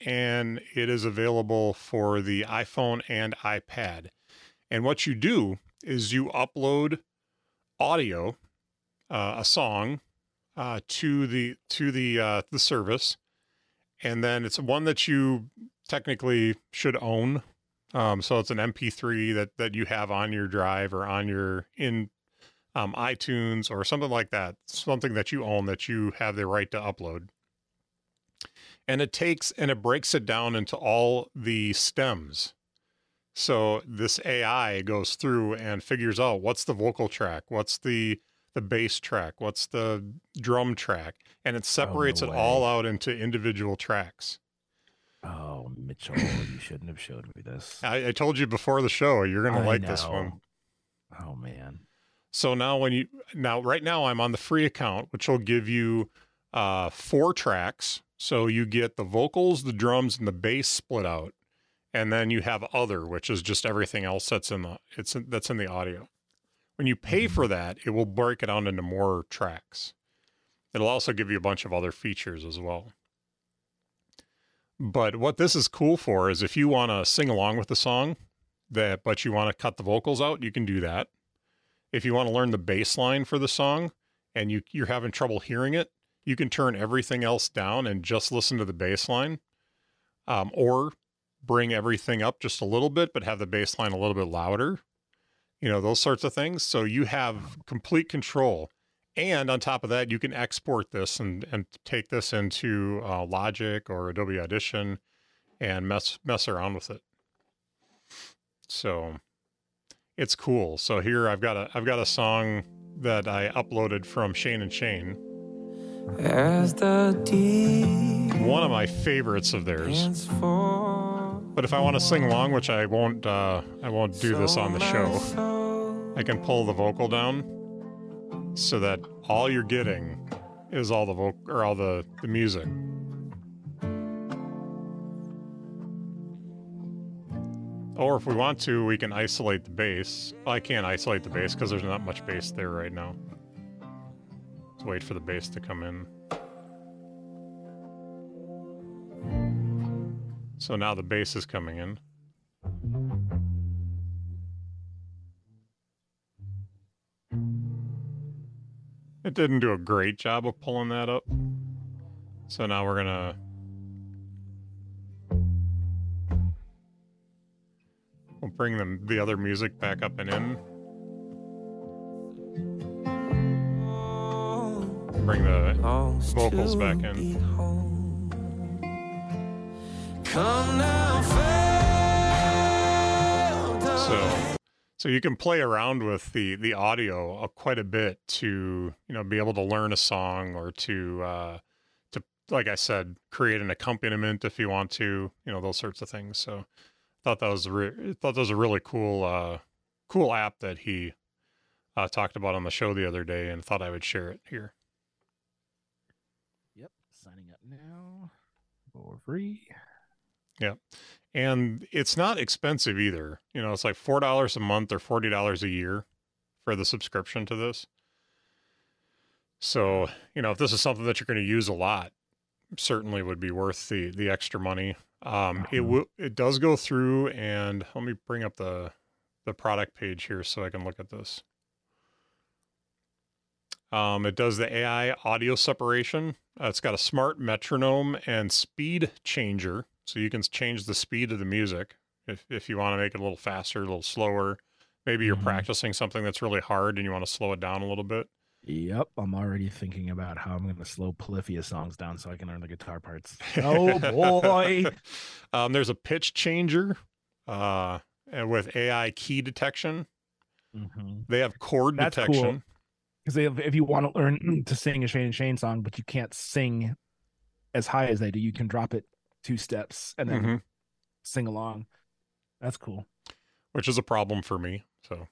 and it is available for the iPhone and iPad. And what you do is you upload audio, uh, a song, uh, to the to the uh, the service, and then it's one that you technically should own. Um, so it's an MP3 that that you have on your drive or on your in um, iTunes or something like that, something that you own that you have the right to upload. And it takes and it breaks it down into all the stems. So this AI goes through and figures out what's the vocal track, what's the the bass track, what's the drum track, and it separates no it all out into individual tracks. Oh, Mitchell, you shouldn't have showed me this. I, I told you before the show you're gonna I like this one. know. Oh man. So now when you now right now I'm on the free account, which will give you uh four tracks. So you get the vocals, the drums, and the bass split out. And then you have other, which is just everything else that's in the it's in, that's in the audio. When you pay mm-hmm. for that, it will break it down into more tracks. It'll also give you a bunch of other features as well. But what this is cool for is if you want to sing along with the song, that but you want to cut the vocals out, you can do that if you want to learn the bass line for the song and you, you're having trouble hearing it, you can turn everything else down and just listen to the bass line. Um, or bring everything up just a little bit, but have the bass line a little bit louder. You know, those sorts of things. So you have complete control. And on top of that, you can export this and, and take this into uh, Logic or Adobe Audition and mess mess around with it. So it's cool. So here I've got a I've got a song that I uploaded from Shane and Shane. As the Deer One of my favorites of theirs. But if I want to sing along, which I won't uh, I won't do this on the show. I can pull the vocal down so that all you're getting is all the vocal or all the, the music. Or if we want to, we can isolate the bass. I can't isolate the bass because there's not much bass there right now. Let's wait for the bass to come in. So now the bass is coming in. It didn't do a great job of pulling that up. So now we're gonna we'll bring them the other music back up and in. Bring the vocals back in. So so you can play around with the the audio uh, quite a bit to you know be able to learn a song or to uh to like i said create an accompaniment if you want to you know those sorts of things. So thought that was re- thought that was a really cool uh cool app that he uh talked about on the show the other day and thought i would share it here Yep. Signing up now for free. Yeah. And it's not expensive either. You know, it's like four dollars a month or forty dollars a year for the subscription to this. So, you know, if this is something that you're going to use a lot, certainly would be worth the the extra money. Um, it Mhm. will it does go through and let me bring up the the product page here so I can look at this. Um, it does the AI audio separation. Uh, it's got a smart metronome and speed changer, so you can change the speed of the music if if you want to make it a little faster, a little slower. Maybe you're Mhm. practicing something that's really hard and you want to slow it down a little bit. Yep. I'm already thinking about how I'm going to slow Polyphia songs down so I can learn the guitar parts. Oh boy. um, there's a pitch changer uh, with AI key detection. hmm They have chord That's cool. detection. Because if, if you want to learn to sing a Shane and Shane song, but you can't sing as high as they do, you can drop it two steps and then Mhm. sing along. That's cool. which is a problem for me. So,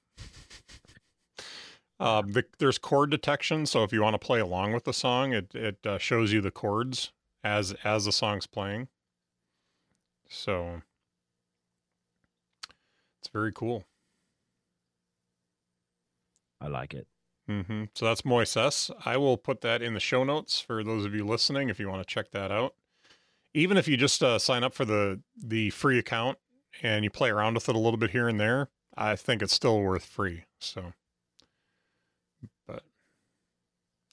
Uh, the, there's chord detection, so if you want to play along with the song, it it uh, shows you the chords as as the song's playing. So it's very cool. I like it. Hmm So that's Moises. I will put that in the show notes for those of you listening if you want to check that out. Even if you just uh, sign up for the the free account and you play around with it a little bit here and there, I think it's still worth free. So, but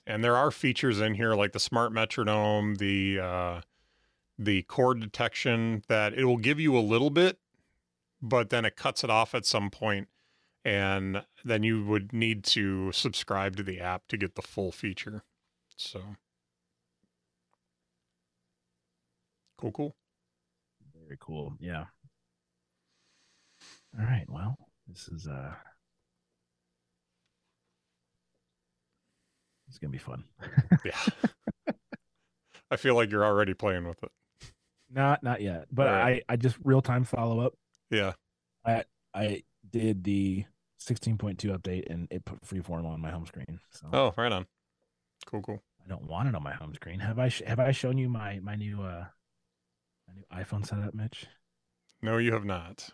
and there are features in here like the smart metronome, the uh, the chord detection that it will give you a little bit, but then it cuts it off at some point and then you would need to subscribe to the app to get the full feature. So cool, cool. Very cool. Yeah. All right. Well, this is uh it's gonna be fun. Yeah. I feel like you're already playing with it. Not not yet. But right. I I just real time follow up. Yeah. I I did the 16.2 update and it put freeform on my home screen. So Oh, right on. Cool, cool. I don't want it on my home screen. Have I sh- have I shown you my my new uh my new iPhone setup, Mitch? No, you have not.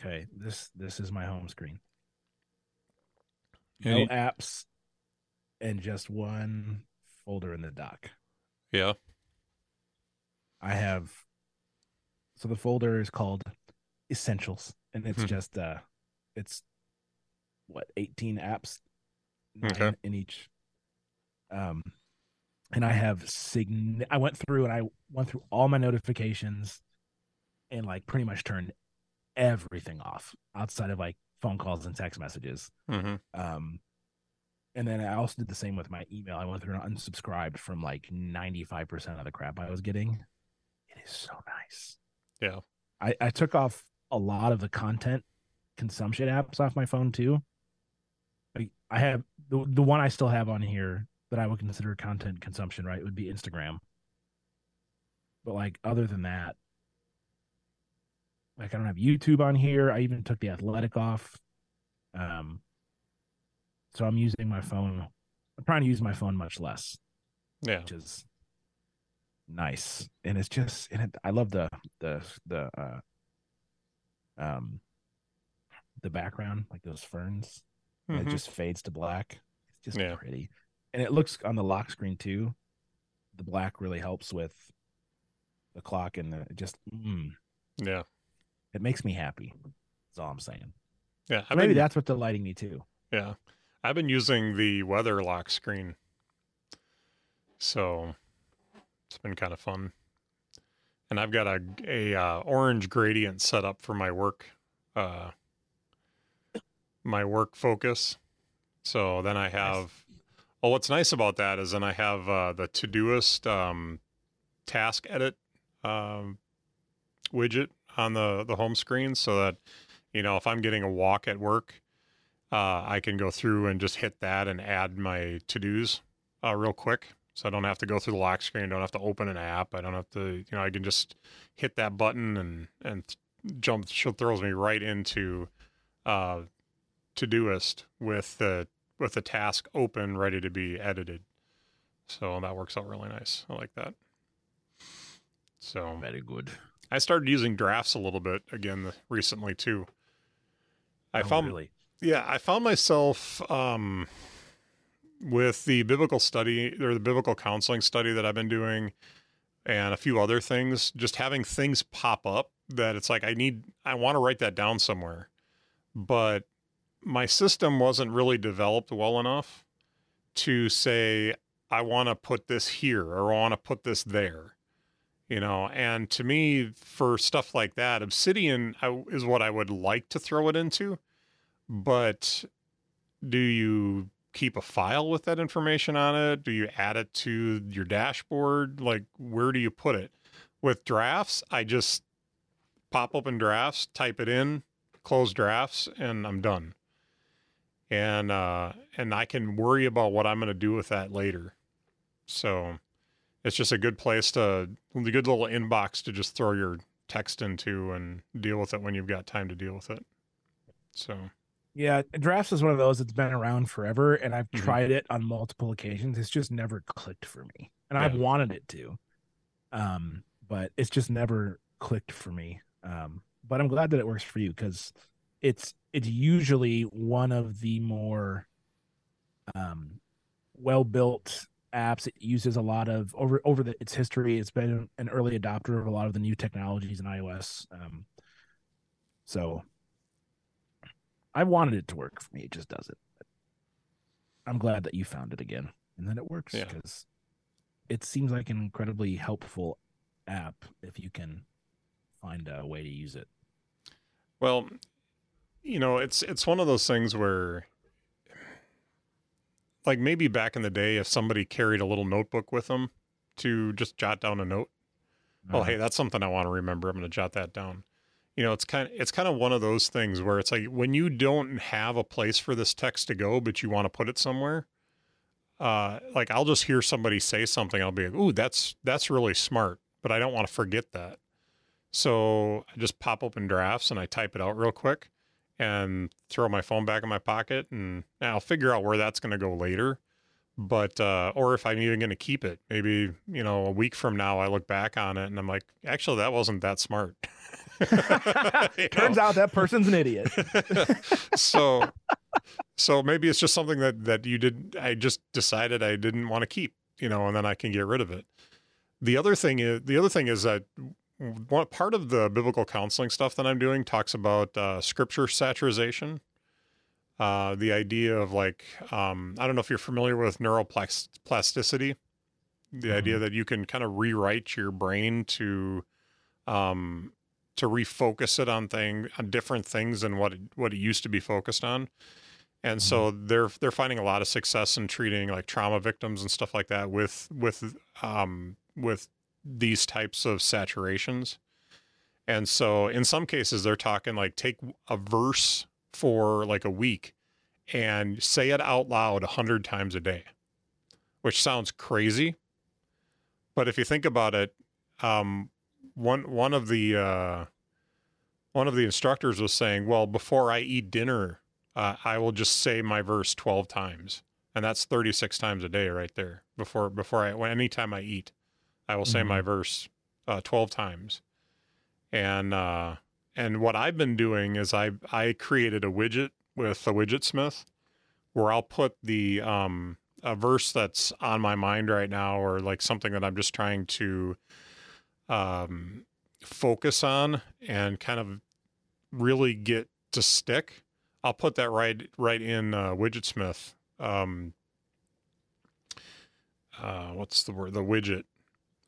Okay, this this is my home screen. And No apps and just one folder in the dock. Yeah. I have so the folder is called Essentials and it's Hmm. just uh it's what 18 apps Okay. in each um and I have sign I went through and I went through all my notifications and like pretty much turned everything off outside of like phone calls and text messages. hmm Um, and then I also did the same with my email. I went through and unsubscribed from like 95% of the crap I was getting. It is so nice. Yeah. I, I took off a lot of the content consumption apps off my phone too. I, I have the, the one I still have on here that I would consider content consumption, right? Would be Instagram. But like other than that, like I don't have YouTube on here. I even took the athletic off. Um so I'm using my phone. I'm trying to use my phone much less, Yeah. which is nice. And it's just and it, I love the the the uh um the background, like those ferns. Mhm. It just fades to black. It's just Yeah. pretty. And it looks on the lock screen too. The black really helps with the clock and the just mm, Yeah. it makes me happy. That's all I'm saying. Yeah. I've maybe been, that's what's delighting me too. yeah. I've been using the weather lock screen. So it's been kind of fun. And I've got a, a uh, orange gradient set up for my work uh my work focus. So then I have well what's nice about that is then I have uh the Todoist um task edit um widget on the the home screen so that you know if I'm getting a walk at work uh I can go through and just hit that and add my to-dos uh real quick so I don't have to go through the lock screen, don't have to open an app, I don't have to you know I can just hit that button and and jump she throws me right into uh Todoist with the with the task open ready to be edited. So that works out really nice. I like that. So Very good. I started using drafts a little bit again recently too. I Oh, found really yeah, I found myself um, with the biblical study or the biblical counseling study that I've been doing and a few other things, just having things pop up that it's like I need I want to write that down somewhere. But my system wasn't really developed well enough to say I want to put this here or I want to put this there. You know, and to me for stuff like that, Obsidian is what I would like to throw it into but do you keep a file with that information on it? Do you add it to your dashboard? Like, where do you put it? With drafts, I just pop open drafts, type it in, close drafts, and I'm done. And uh, and I can worry about what I'm going to do with that later. So it's just a good place to, a good little inbox to just throw your text into and deal with it when you've got time to deal with it. So. Yeah, drafts is one of those that's been around forever, and I've Mhm. tried it on multiple occasions. It's just never clicked for me, and I've wanted it to, um, but it's just never clicked for me. Um, but I'm glad that it works for you because it's it's usually one of the more um, well built apps. It uses a lot of over over the, its history. It's been an early adopter of a lot of the new technologies in iOS. Um, so I wanted it to work for me. It just doesn't. I'm glad that you found it again and that it works Yeah. because it seems like an incredibly helpful app if you can find a way to use it. Well, you know, it's it's one of those things where like maybe back in the day if somebody carried a little notebook with them to just jot down a note, oh Uh, hey, that's something I want to remember. I'm going to jot that down. You know, it's kind of it's kind of one of those things where it's like when you don't have a place for this text to go, but you want to put it somewhere. Uh, like I'll just hear somebody say something, I'll be like, "Ooh, that's that's really smart," but I don't want to forget that. So I just pop open drafts and I type it out real quick, and throw my phone back in my pocket, and I'll figure out where that's going to go later. But uh, or if I'm even going to keep it, maybe you know a week from now I look back on it and I'm like, actually that wasn't that smart. Turns know? out that person's an idiot. so so maybe it's just something that that you did i just decided i didn't want to keep you know and then i can get rid of it the other thing is the other thing is that one part of the biblical counseling stuff that i'm doing talks about uh, scripture saturation uh, the idea of like um, i don't know if you're familiar with neuroplasticity the idea that you can kind of rewrite your brain to um, to refocus it on thing on different things than what it, what it used to be focused on. And so they're they're finding a lot of success in treating like trauma victims and stuff like that with with um with these types of saturations. And so in some cases they're talking like take a verse for like a week and say it out loud a hundred times a day, which sounds crazy. But if you think about it, um, one one of the uh, one of the instructors was saying, "Well, before I eat dinner, uh, I will just say my verse twelve times, and that's thirty six times a day, right there. Before before I when anytime I eat, I will say Mhm. my verse uh, twelve times." And uh, and what I've been doing is I I created a widget with a Widgetsmith where I'll put the um, a verse that's on my mind right now, or like something that I'm just trying to um, focus on and kind of really get to stick. I'll put that right right in uh, Widgetsmith. Um, uh, what's the word? The widget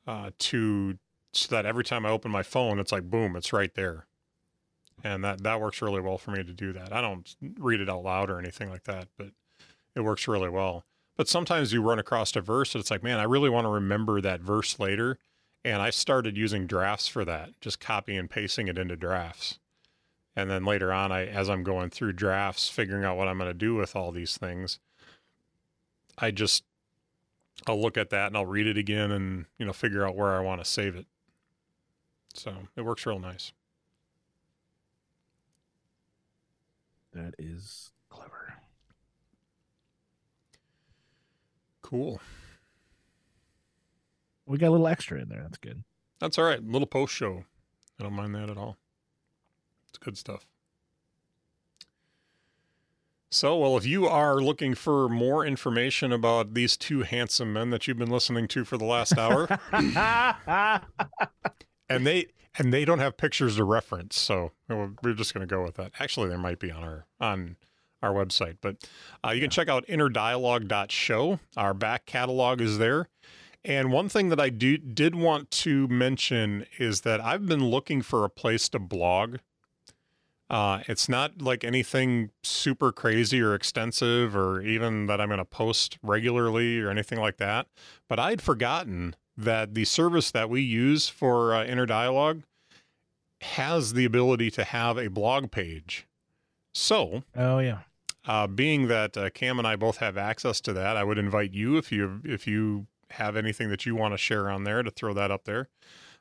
uh, to so that every time I open my phone, it's like boom, it's right there, and that that works really well for me to do that. I don't read it out loud or anything like that, but it works really well. But sometimes you run across a verse and it's like, man, I really want to remember that verse later. And I started using drafts for that, just copy and pasting it into drafts. And then later on, I as I'm going through drafts, figuring out what I'm going to do with all these things, I just I'll look at that and I'll read it again and you know figure out where I want to save it. So it works real nice. That is clever. Cool. We got a little extra in there. That's good. That's all right. A Little post show. I don't mind that at all. It's good stuff. So, well, if you are looking for more information about these two handsome men that you've been listening to for the last hour, and they and they don't have pictures to reference, so we're just going to go with that. Actually, there might be on our on our website, but uh, you can check out innerdialogue.show. Our back catalog is there. And one thing that I do did want to mention is that I've been looking for a place to blog. Uh, it's not like anything super crazy or extensive, or even that I'm going to post regularly or anything like that. But I'd forgotten that the service that we use for uh, Inner Dialogue has the ability to have a blog page. So, oh yeah. uh, being that uh, Cam and I both have access to that, I would invite you if you if you have anything that you want to share on there to throw that up there.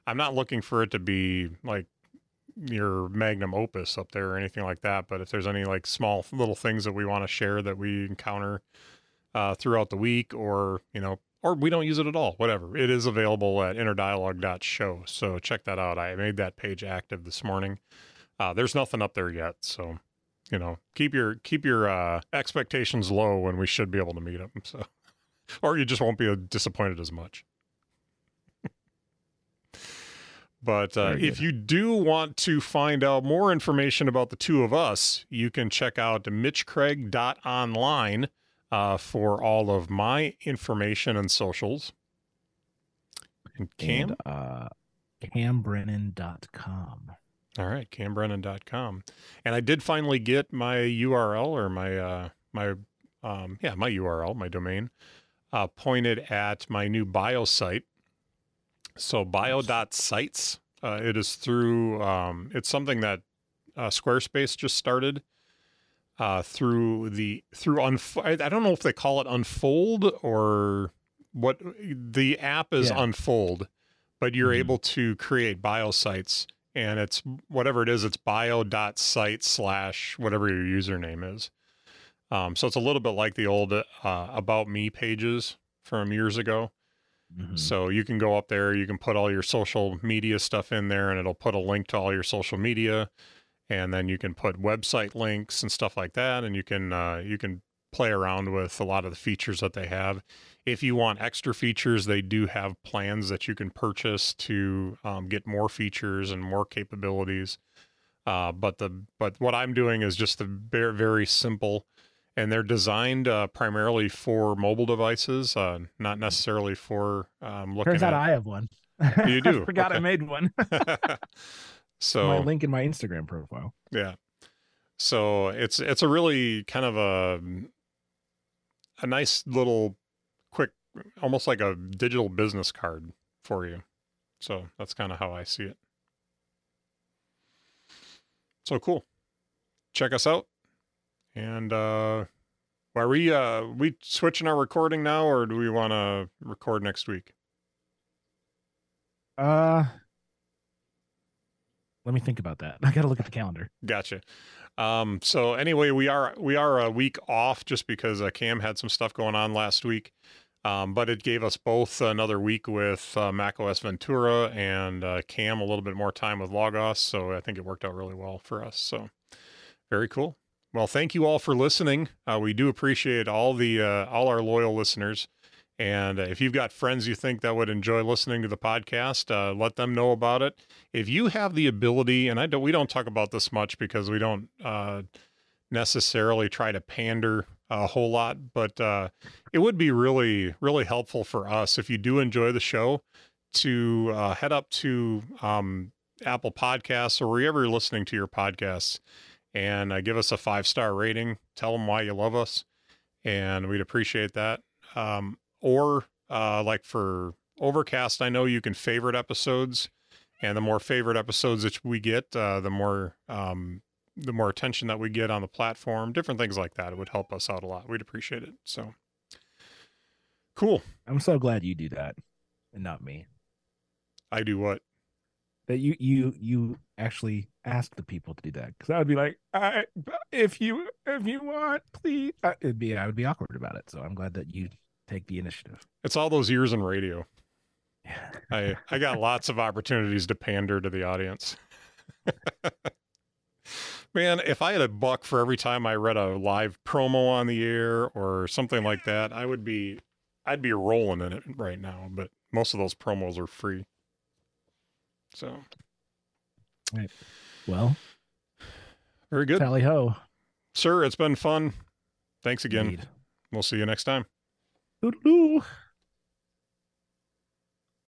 I'm not looking for it to be like your magnum opus up there or anything like that. But if there's any like small little things that we want to share that we encounter uh, throughout the week, or you know, or we don't use it at all, whatever, it is available at innerdialogue.show. So check that out. I made that page active this morning. Uh, there's nothing up there yet, so you know, keep your keep your uh, expectations low when we should be able to meet them. So, or you just won't be disappointed as much. But uh, if you do want to find out more information about the two of us, you can check out mitchcraig.online uh, for all of my information and socials. And Cam, And, uh, cambrennan.com. all right, cambrennan.com. And I did finally get my URL or my, uh, my, um, yeah, my URL, my domain, uh, pointed at my new bio site. So bio.sites, uh, it is through, um, it's something that uh, Squarespace just started uh, through the, through, unf- I don't know if they call it Unfold or what the app is Yeah. Unfold, but you're Mhm. able to create bio sites and it's whatever it is, it's bio.site slash whatever your username is. Um, so it's a little bit like the old uh, about me pages from years ago. Mhm. So you can go up there, you can put all your social media stuff in there, and it'll put a link to all your social media, and then you can put website links and stuff like that, and you can uh, you can play around with a lot of the features that they have. If you want extra features, they do have plans that you can purchase to um, get more features and more capabilities. Uh, but the but what I'm doing is just the very very simple, and they're designed uh, primarily for mobile devices, uh, not necessarily for um, looking Turns out at. I have one. You do? I forgot I made one. So my link in my Instagram profile. yeah, so it's it's a really kind of a a nice little quick, almost like a digital business card for you. So that's kind of how I see it. So cool. Check us out. And uh are we uh we switching our recording now or do we want to record next week? Uh, let me think about that. I got to look at the calendar. Gotcha. Um, so anyway, we are we are a week off just because uh, Cam had some stuff going on last week, um, but it gave us both another week with uh, macOS Ventura and uh, Cam a little bit more time with Logos. So I think it worked out really well for us. So very cool. Well, thank you all for listening. Uh, we do appreciate all the uh, all our loyal listeners. And uh, if you've got friends you think that would enjoy listening to the podcast, uh, let them know about it if you have the ability, and I don't, we don't talk about this much because we don't uh, necessarily try to pander a whole lot, but uh, it would be really, really helpful for us if you do enjoy the show to uh, head up to um, Apple Podcasts or wherever you're listening to your podcasts and uh, give us a five star rating. Tell them why you love us, and we'd appreciate that. Um, or uh, like for Overcast, I know you can favorite episodes and the more favorite episodes that we get, uh, the more um, the more attention that we get on the platform. Different things like that. It would help us out a lot. We'd appreciate it. So cool. I'm so glad you do that and not me. I do what? That you you you actually ask the people to do that because I would be like, I, if you if you want, please. Uh, it'd be I would be awkward about it. So I'm glad that you take the initiative. It's all those years in radio. Yeah. I I got lots of opportunities to pander to the audience. Man, if I had a buck for every time I read a live promo on the air or something like that, I would be I'd be rolling in it right now, but most of those promos are free. So, Well, very good. tally ho. Sir, it's been fun. Thanks again. Indeed. We'll see you next time. Toodaloo.